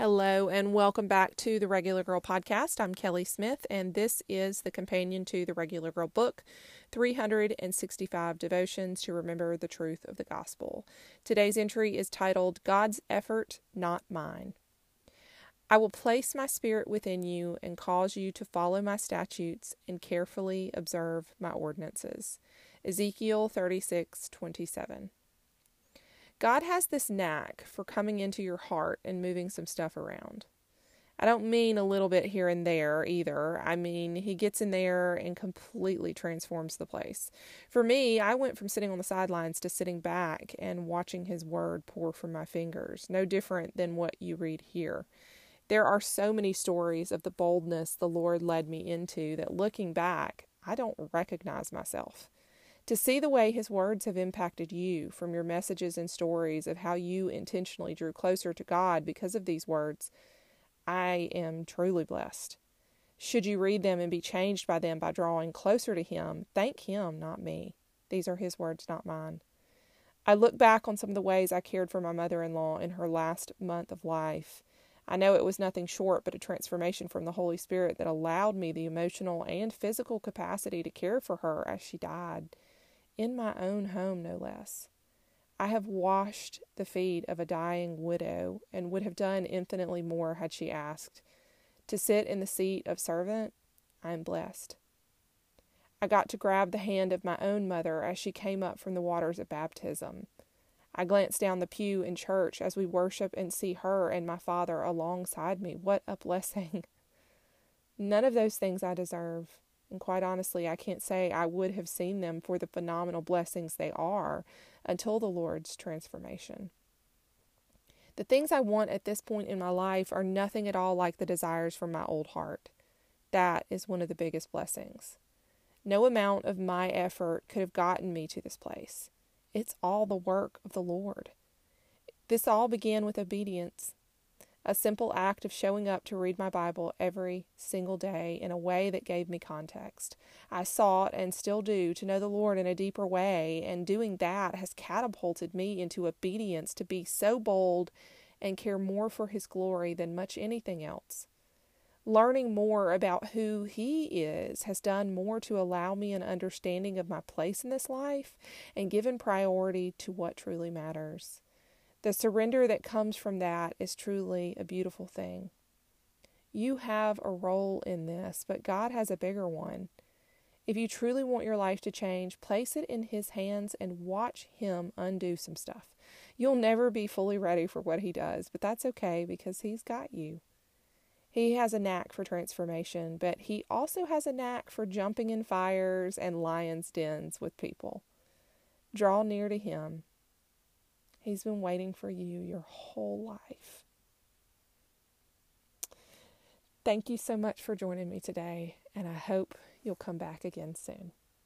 Hello, and welcome back to the Regular Girl Podcast. I'm Kelly Smith, and this is the companion to the Regular Girl book 365 Devotions to Remember the Truth of the Gospel. Today's entry is titled God's Effort, Not Mine. I will place my spirit within you and cause you to follow my statutes and carefully observe my ordinances. Ezekiel 36 27. God has this knack for coming into your heart and moving some stuff around. I don't mean a little bit here and there either. I mean, he gets in there and completely transforms the place. For me, I went from sitting on the sidelines to sitting back and watching his word pour from my fingers, no different than what you read here. There are so many stories of the boldness the Lord led me into that looking back, I don't recognize myself. To see the way His words have impacted you from your messages and stories of how you intentionally drew closer to God because of these words, I am truly blessed. Should you read them and be changed by them by drawing closer to Him, thank Him, not me. These are His words, not mine. I look back on some of the ways I cared for my mother in law in her last month of life. I know it was nothing short but a transformation from the Holy Spirit that allowed me the emotional and physical capacity to care for her as she died in my own home, no less. I have washed the feet of a dying widow and would have done infinitely more had she asked. To sit in the seat of servant, I am blessed. I got to grab the hand of my own mother as she came up from the waters of baptism. I glanced down the pew in church as we worship and see her and my father alongside me. What a blessing! None of those things I deserve. And quite honestly, I can't say I would have seen them for the phenomenal blessings they are until the Lord's transformation. The things I want at this point in my life are nothing at all like the desires from my old heart. That is one of the biggest blessings. No amount of my effort could have gotten me to this place. It's all the work of the Lord. This all began with obedience a simple act of showing up to read my Bible every single day in a way that gave me context. I sought and still do to know the Lord in a deeper way, and doing that has catapulted me into obedience to be so bold and care more for His glory than much anything else. Learning more about who He is has done more to allow me an understanding of my place in this life and given priority to what truly matters. The surrender that comes from that is truly a beautiful thing. You have a role in this, but God has a bigger one. If you truly want your life to change, place it in His hands and watch Him undo some stuff. You'll never be fully ready for what He does, but that's okay because He's got you. He has a knack for transformation, but He also has a knack for jumping in fires and lions' dens with people. Draw near to Him He's been waiting for you your whole life. Thank you so much for joining me today, and I hope you'll come back again soon.